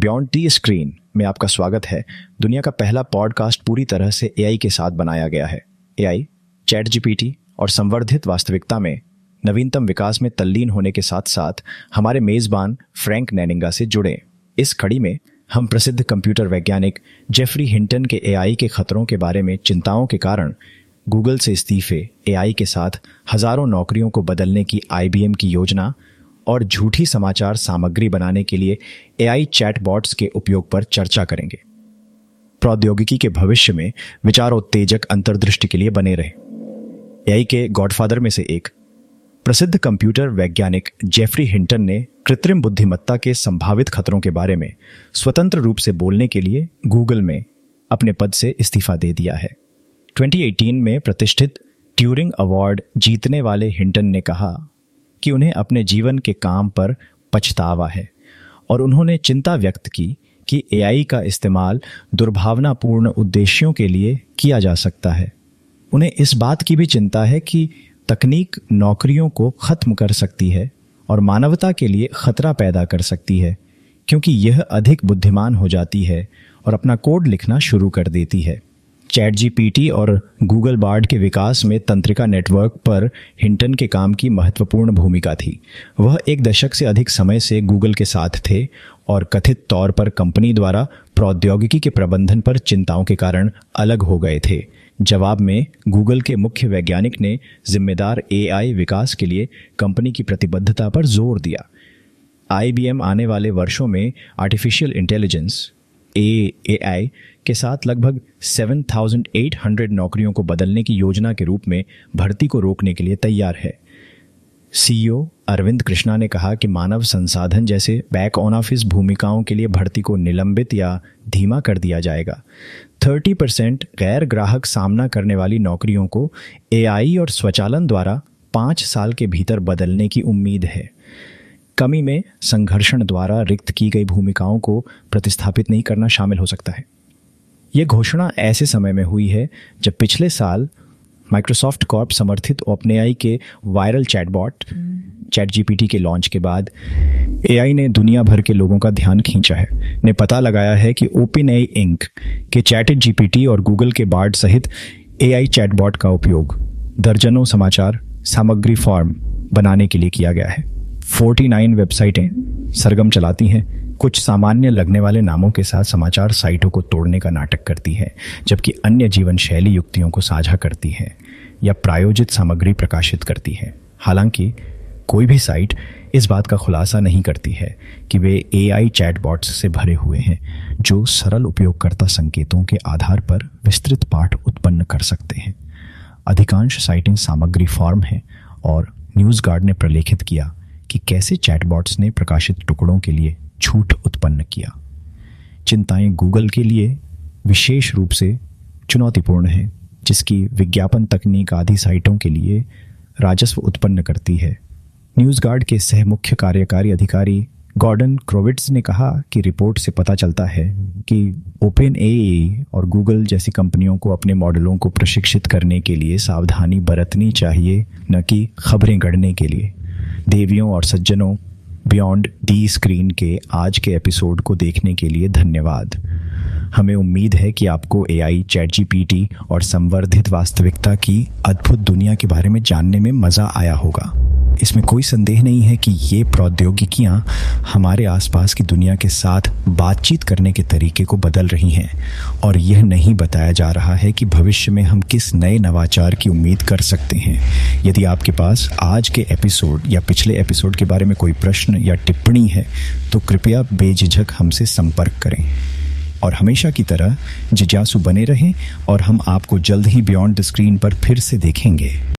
Beyond T screen में आपका स्वागत है। दुनिया का पहला पॉडकास्ट पूरी तरह से एआई के साथ बनाया गया है। एआई चैट जीपीटी और संवर्धित वास्तविकता में नवीनतम विकास में तल्लीन होने के साथ साथ हमारे मेजबान फ्रैंक नैनिंगा से जुड़े। इस कड़ी में हम प्रसिद्ध कंप्यूटर वैज्ञानिक जेफरी हिंटन के एआई के खतरों के बारे में, चिंताओं के कारण गूगल से इस्तीफे एआई के साथ हज़ारों नौकरियों को बदलने की आईबीएम की योजना और झूठी समाचार सामग्री बनाने के लिए एआई चैटबॉट्स के उपयोग पर चर्चा करेंगे। प्रौद्योगिकी के भविष्य में विचारोत्तेजक अंतर्दृष्टि के लिए बने रहे। एआई के गॉडफादर में से एक प्रसिद्ध कंप्यूटर वैज्ञानिक जेफरी हिंटन ने कृत्रिम बुद्धिमत्ता के संभावित खतरों के बारे में स्वतंत्र रूप से बोलने के लिए गूगल में अपने पद से इस्तीफा दे दिया है। 2018 में प्रतिष्ठित ट्यूरिंग अवार्ड जीतने वाले हिंटन ने कहा कि उन्हें अपने जीवन के काम पर पछतावा है। और उन्होंने चिंता व्यक्त की कि एआई का इस्तेमाल दुर्भावनापूर्ण उद्देश्यों के लिए किया जा सकता है। उन्हें इस बात की भी चिंता है कि तकनीक नौकरियों को खत्म कर सकती है और मानवता के लिए खतरा पैदा कर सकती है, क्योंकि यह अधिक बुद्धिमान हो जाती है और अपना कोड लिखना शुरू कर देती है। चैट जीपीटी और गूगल बार्ड के विकास में तंत्रिका नेटवर्क पर हिंटन के काम की महत्वपूर्ण भूमिका थी। वह एक दशक से अधिक समय से गूगल के साथ थे और कथित तौर पर कंपनी द्वारा प्रौद्योगिकी के प्रबंधन पर चिंताओं के कारण अलग हो गए थे। जवाब में, गूगल के मुख्य वैज्ञानिक ने जिम्मेदार एआई विकास के लिए कंपनी की प्रतिबद्धता पर ज़ोर दिया। आईबीएम आने वाले वर्षों में आर्टिफिशियल इंटेलिजेंस ए ए आई के साथ लगभग 7,800 नौकरियों को बदलने की योजना के रूप में भर्ती को रोकने के लिए तैयार है। सीईओ अरविंद कृष्णा ने कहा कि मानव संसाधन जैसे बैक ऑन ऑफ़िस भूमिकाओं के लिए भर्ती को निलंबित या धीमा कर दिया जाएगा। 30 परसेंट गैर ग्राहक सामना करने वाली नौकरियों को एआई और स्वचालन द्वारा पाँच साल के भीतर बदलने की उम्मीद है। कमी में संघर्षण द्वारा रिक्त की गई भूमिकाओं को प्रतिस्थापित नहीं करना शामिल हो सकता है। यह घोषणा ऐसे समय में हुई है जब पिछले साल माइक्रोसॉफ्ट कॉर्प समर्थित ओपन के वायरल चैटबॉट चैट जीपीटी के लॉन्च के बाद एआई ने दुनिया भर के लोगों का ध्यान खींचा है। ने पता लगाया है कि ओपन एआई इंक के चैट जीपीटी और गूगल के बार्ड सहित एआई चैटबॉट का उपयोग दर्जनों समाचार सामग्री फॉर्म बनाने के लिए किया गया है। 49 वेबसाइटें सरगम चलाती हैं। कुछ सामान्य लगने वाले नामों के साथ समाचार साइटों को तोड़ने का नाटक करती है, जबकि अन्य जीवन शैली युक्तियों को साझा करती है या प्रायोजित सामग्री प्रकाशित करती है। हालाँकि, कोई भी साइट इस बात का खुलासा नहीं करती है कि वे ए एआई चैटबॉट्स से भरे हुए हैं, जो सरल उपयोगकर्ता संकेतों के आधार पर विस्तृत पाठ उत्पन्न कर सकते हैं। अधिकांश साइटिंग सामग्री फॉर्म है और न्यूज़ गार्ड ने प्रलेखित किया कि कैसे चैटबॉट्स ने प्रकाशित टुकड़ों के लिए झूठ उत्पन्न किया। चिंताएँ गूगल के लिए विशेष रूप से चुनौतीपूर्ण है, जिसकी विज्ञापन तकनीक आदि साइटों के लिए राजस्व उत्पन्न करती है। न्यूज़ गार्ड के सह मुख्य कार्यकारी अधिकारी गॉर्डन क्रोविट्स ने कहा कि रिपोर्ट से पता चलता है कि ओपन ए और गूगल जैसी कंपनियों को अपने मॉडलों को प्रशिक्षित करने के लिए सावधानी बरतनी चाहिए, न कि खबरें गढ़ने के लिए। देवियों और सज्जनों बियॉन्ड दी स्क्रीन के आज के एपिसोड को देखने के लिए धन्यवाद। हमें उम्मीद है कि आपको A I chat G P T और संवर्धित वास्तविकता की अद्भुत दुनिया के बारे में जानने में मज़ा आया होगा। इसमें कोई संदेह नहीं है कि ये प्रौद्योगिकियाँ हमारे आसपास की दुनिया के साथ बातचीत करने के तरीके को बदल रही हैं। और यह नहीं बताया जा रहा है कि भविष्य में हम किस नए नवाचार की उम्मीद कर सकते हैं। यदि आपके पास आज के एपिसोड या पिछले एपिसोड के बारे में कोई प्रश्न या टिप्पणी है तो कृपया बेझिझक हमसे संपर्क करें। और हमेशा की तरह जिज्ञासु बने रहें और हम आपको जल्द ही बियॉन्ड द स्क्रीन पर फिर से देखेंगे।